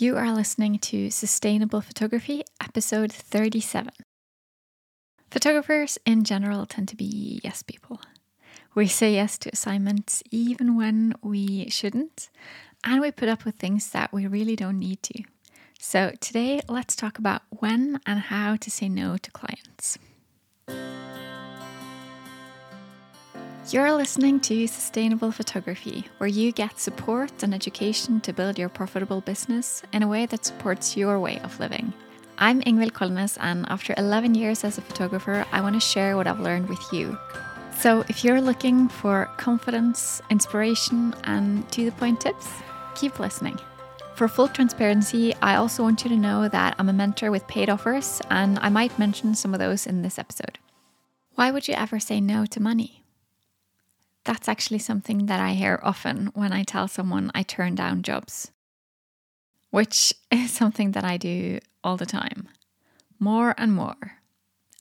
You are listening to Sustainable Photography, episode 37. Photographers in general tend to be yes people. We say yes to assignments even when we shouldn't, and we put up with things that we really don't need to. So, today let's talk about when and how to say no to clients. You're listening to Sustainable Photography, where you get support and education to build your profitable business in a way that supports your way of living. I'm Ingvild Kolnes, and after 11 years as a photographer, I want to share what I've learned with you. So, if you're looking for confidence, inspiration, and to the point tips, keep listening. For full transparency, I also want you to know that I'm a mentor with paid offers, and I might mention some of those in this episode. Why would you ever say no to money? That's actually something that I hear often when I tell someone I turn down jobs, which is something that I do all the time, more and more.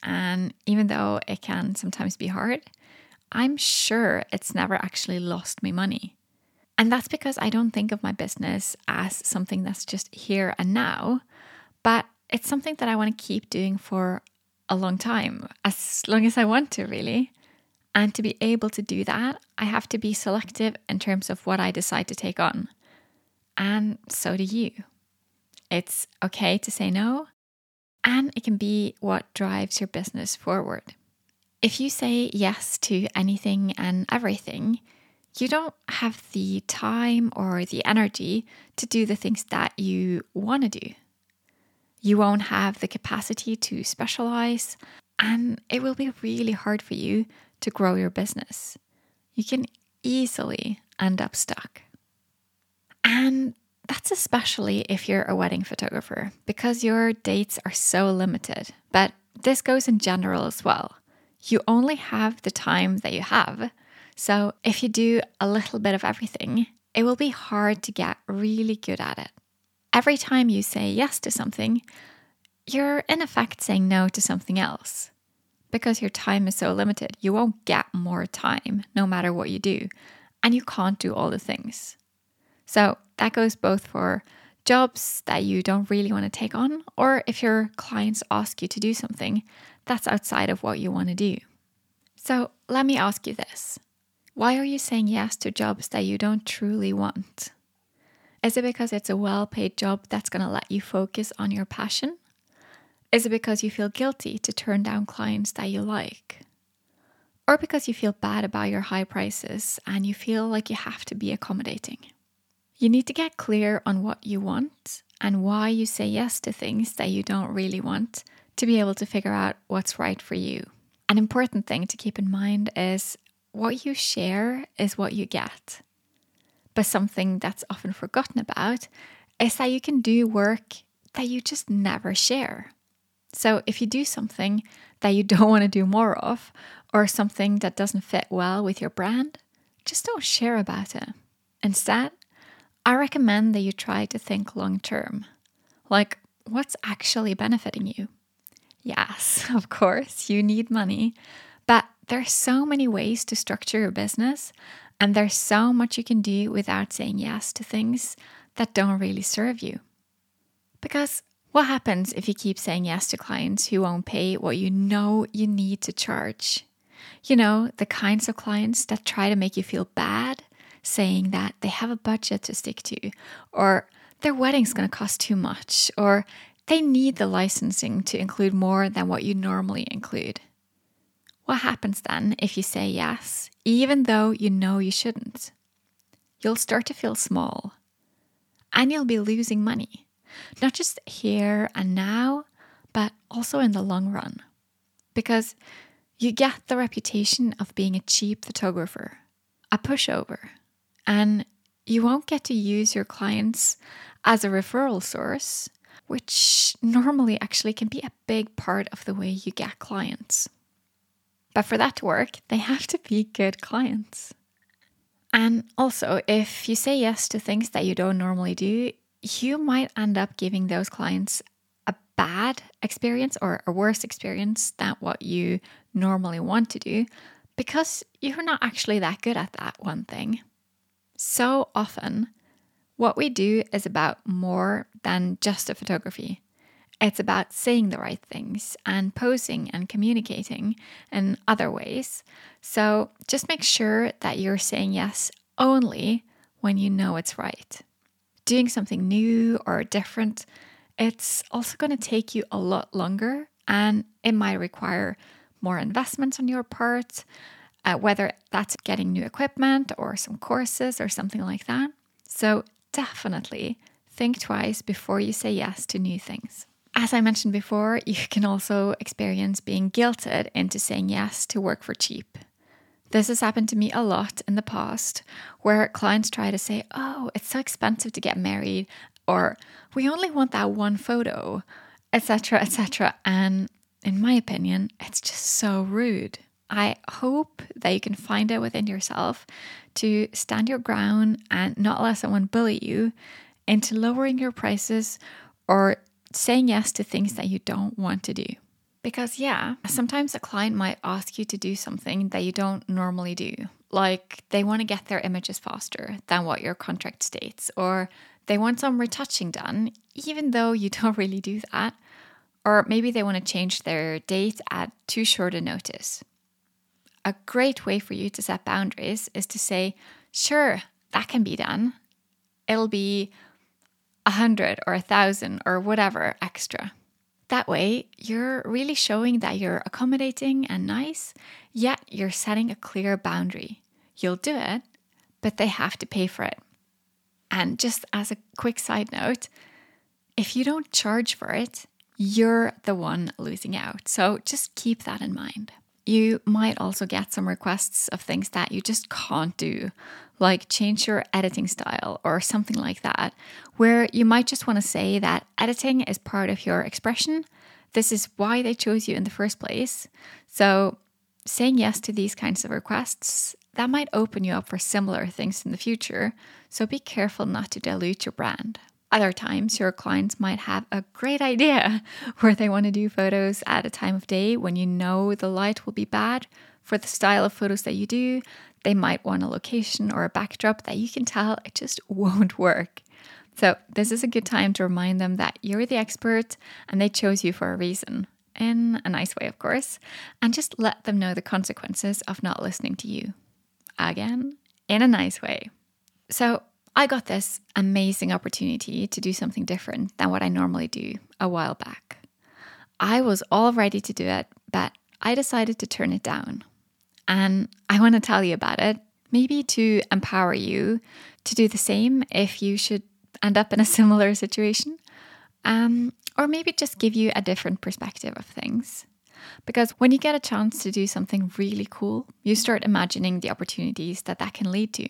And even though it can sometimes be hard, I'm sure it's never actually lost me money. And that's because I don't think of my business as something that's just here and now, but it's something that I want to keep doing for a long time, as long as I want to, really. And to be able to do that, I have to be selective in terms of what I decide to take on. And so do you. It's okay to say no, and it can be what drives your business forward. If you say yes to anything and everything, you don't have the time or the energy to do the things that you want to do. You won't have the capacity to specialize, and it will be really hard for you to grow your business. You can easily end up stuck. And that's especially if you're a wedding photographer because your dates are so limited. But this goes in general as well. You only have the time that you have. So if you do a little bit of everything, it will be hard to get really good at it. Every time you say yes to something, you're in effect saying no to something else because your time is so limited. You won't get more time no matter what you do, and you can't do all the things. So that goes both for jobs that you don't really want to take on, or if your clients ask you to do something that's outside of what you want to do. So let me ask you this why are you saying yes to jobs that you don't truly want? Is it because it's a well paid job that's going to let you focus on your passion? Is it because you feel guilty to turn down clients that you like? Or because you feel bad about your high prices and you feel like you have to be accommodating? You need to get clear on what you want and why you say yes to things that you don't really want to be able to figure out what's right for you. An important thing to keep in mind is what you share is what you get. But something that's often forgotten about is that you can do work that you just never share. So if you do something that you don't want to do more of, or something that doesn't fit well with your brand, just don't share about it. Instead, I recommend that you try to think long term. Like, what's actually benefiting you? Yes, of course, you need money, but there's so many ways to structure your business, and there's so much you can do without saying yes to things that don't really serve you. Because what happens if you keep saying yes to clients who won't pay what you know you need to charge? You know, the kinds of clients that try to make you feel bad, saying that they have a budget to stick to, or their wedding's going to cost too much, or they need the licensing to include more than what you normally include. What happens then if you say yes, even though you know you shouldn't? You'll start to feel small, and you'll be losing money not just here and now, but also in the long run. Because you get the reputation of being a cheap photographer, a pushover, and you won't get to use your clients as a referral source, which normally actually can be a big part of the way you get clients. But for that to work, they have to be good clients. And also, if you say yes to things that you don't normally do, you might end up giving those clients a bad experience or a worse experience than what you normally want to do because you're not actually that good at that one thing. So often, what we do is about more than just a photography. It's about saying the right things and posing and communicating in other ways. So just make sure that you're saying yes only when you know it's right. Doing something new or different, it's also going to take you a lot longer and it might require more investments on your part, uh, whether that's getting new equipment or some courses or something like that. So definitely think twice before you say yes to new things. As I mentioned before, you can also experience being guilted into saying yes to work for cheap. This has happened to me a lot in the past where clients try to say, Oh, it's so expensive to get married, or we only want that one photo, etc., etc. And in my opinion, it's just so rude. I hope that you can find it within yourself to stand your ground and not let someone bully you into lowering your prices or saying yes to things that you don't want to do. Because, yeah, sometimes a client might ask you to do something that you don't normally do. Like they want to get their images faster than what your contract states, or they want some retouching done, even though you don't really do that. Or maybe they want to change their date at too short a notice. A great way for you to set boundaries is to say, sure, that can be done. It'll be a hundred or a thousand or whatever extra. That way, you're really showing that you're accommodating and nice, yet you're setting a clear boundary. You'll do it, but they have to pay for it. And just as a quick side note, if you don't charge for it, you're the one losing out. So just keep that in mind. You might also get some requests of things that you just can't do, like change your editing style or something like that, where you might just want to say that editing is part of your expression. This is why they chose you in the first place. So, saying yes to these kinds of requests, that might open you up for similar things in the future. So, be careful not to dilute your brand. Other times, your clients might have a great idea where they want to do photos at a time of day when you know the light will be bad for the style of photos that you do. They might want a location or a backdrop that you can tell it just won't work. So, this is a good time to remind them that you're the expert and they chose you for a reason, in a nice way, of course, and just let them know the consequences of not listening to you. Again, in a nice way. So, I got this amazing opportunity to do something different than what I normally do a while back. I was all ready to do it, but I decided to turn it down. And I want to tell you about it, maybe to empower you to do the same if you should end up in a similar situation, um, or maybe just give you a different perspective of things. Because when you get a chance to do something really cool, you start imagining the opportunities that that can lead to.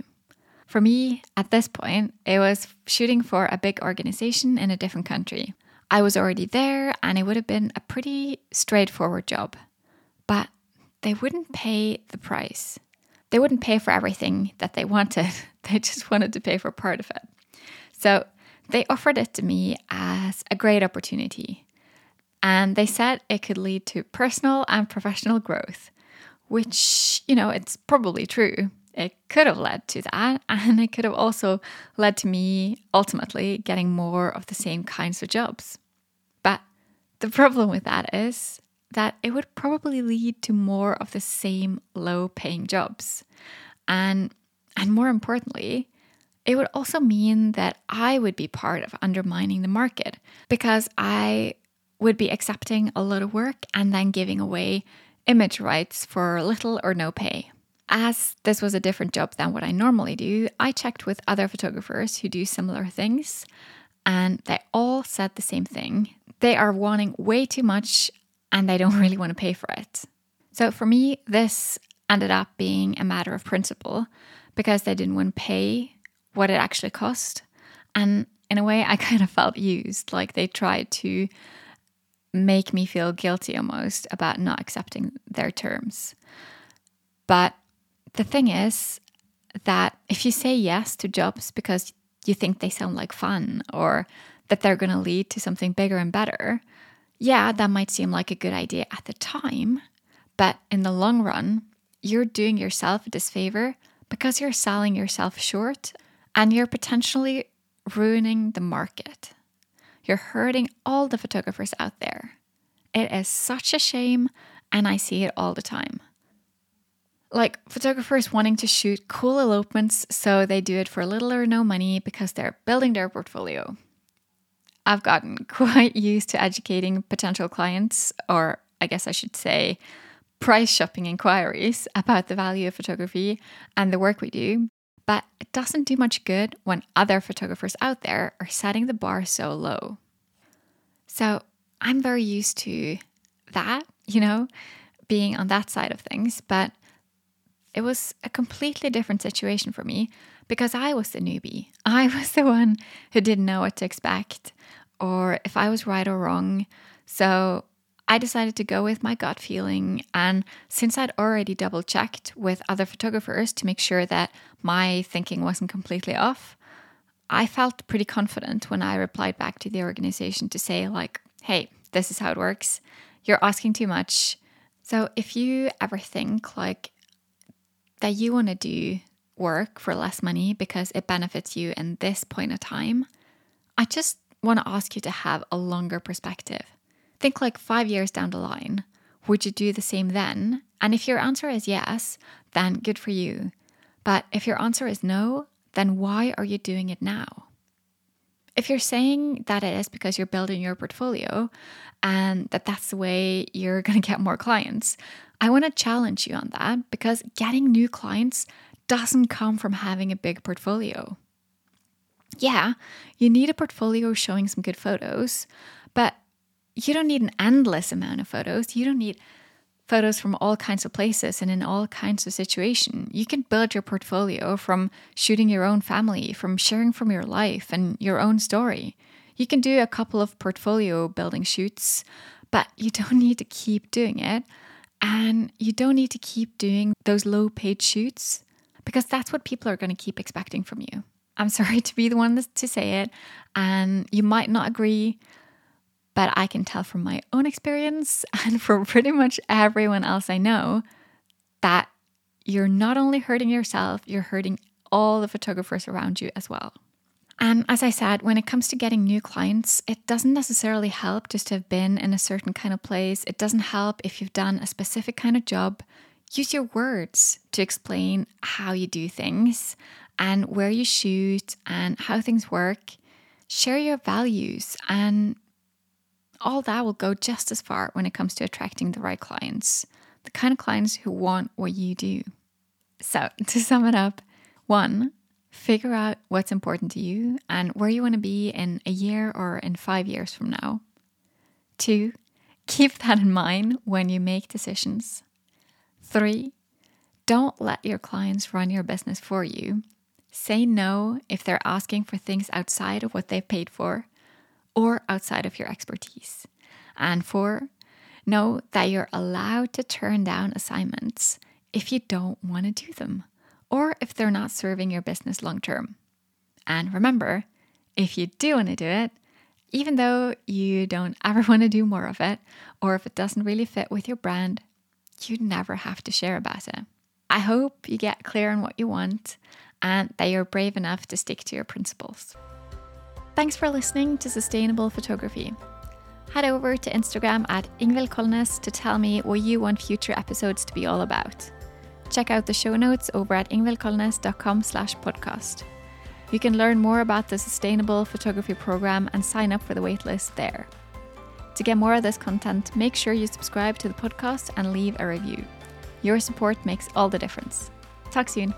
For me, at this point, it was shooting for a big organization in a different country. I was already there and it would have been a pretty straightforward job. But they wouldn't pay the price. They wouldn't pay for everything that they wanted, they just wanted to pay for part of it. So they offered it to me as a great opportunity. And they said it could lead to personal and professional growth, which, you know, it's probably true it could have led to that. And it could have also led to me ultimately getting more of the same kinds of jobs. But the problem with that is that it would probably lead to more of the same low paying jobs. And, and more importantly, it would also mean that I would be part of undermining the market because I would be accepting a lot of work and then giving away image rights for little or no pay. As this was a different job than what I normally do, I checked with other photographers who do similar things, and they all said the same thing. They are wanting way too much and they don't really want to pay for it. So for me, this ended up being a matter of principle because they didn't want to pay what it actually cost. And in a way, I kind of felt used, like they tried to make me feel guilty almost about not accepting their terms. But the thing is that if you say yes to jobs because you think they sound like fun or that they're going to lead to something bigger and better, yeah, that might seem like a good idea at the time. But in the long run, you're doing yourself a disfavor because you're selling yourself short and you're potentially ruining the market. you're hurting all the photographers out there. It is such a shame, and I see it all the time. Like photographers wanting to shoot cool elopements, so they do it for little or no money because they're building their portfolio. I've gotten quite used to educating potential clients, or I guess I should say, price shopping inquiries about the value of photography and the work we do. But it doesn't do much good when other photographers out there are setting the bar so low. So I'm very used to that, you know, being on that side of things. But it was a completely different situation for me because I was the newbie. I was the one who didn't know what to expect or if I was right or wrong. So I decided to go with my gut feeling. And since I'd already double checked with other photographers to make sure that my thinking wasn't completely off, I felt pretty confident when I replied back to the organization to say, like, hey, this is how it works. You're asking too much. So if you ever think like that you want to do work for less money because it benefits you in this point of time, I just want to ask you to have a longer perspective. Think like five years down the line. Would you do the same then? And if your answer is yes, then good for you. But if your answer is no, then why are you doing it now? If you're saying that it is because you're building your portfolio and that that's the way you're going to get more clients, I want to challenge you on that because getting new clients doesn't come from having a big portfolio. Yeah, you need a portfolio showing some good photos, but you don't need an endless amount of photos. You don't need photos from all kinds of places and in all kinds of situations. You can build your portfolio from shooting your own family, from sharing from your life and your own story. You can do a couple of portfolio building shoots, but you don't need to keep doing it. And you don't need to keep doing those low paid shoots because that's what people are going to keep expecting from you. I'm sorry to be the one to say it, and you might not agree, but I can tell from my own experience and from pretty much everyone else I know that you're not only hurting yourself, you're hurting all the photographers around you as well. And as I said, when it comes to getting new clients, it doesn't necessarily help just to have been in a certain kind of place. It doesn't help if you've done a specific kind of job. Use your words to explain how you do things and where you shoot and how things work. Share your values, and all that will go just as far when it comes to attracting the right clients, the kind of clients who want what you do. So, to sum it up, one, figure out what's important to you and where you want to be in a year or in five years from now. Two, keep that in mind when you make decisions. Three, don't let your clients run your business for you Say no if they're asking for things outside of what they've paid for or outside of your expertise. And four, know that you're allowed to turn down assignments if you don't want to do them or if they're not serving your business long term. And remember, if you do want to do it, even though you don't ever want to do more of it, or if it doesn't really fit with your brand, you never have to share about it. I hope you get clear on what you want and that you're brave enough to stick to your principles. Thanks for listening to Sustainable Photography. Head over to Instagram at Ingvild Kolnes to tell me what you want future episodes to be all about. Check out the show notes over at ingvildkolnes.com slash podcast. You can learn more about the Sustainable Photography Program and sign up for the waitlist there. To get more of this content, make sure you subscribe to the podcast and leave a review. Your support makes all the difference. Talk soon.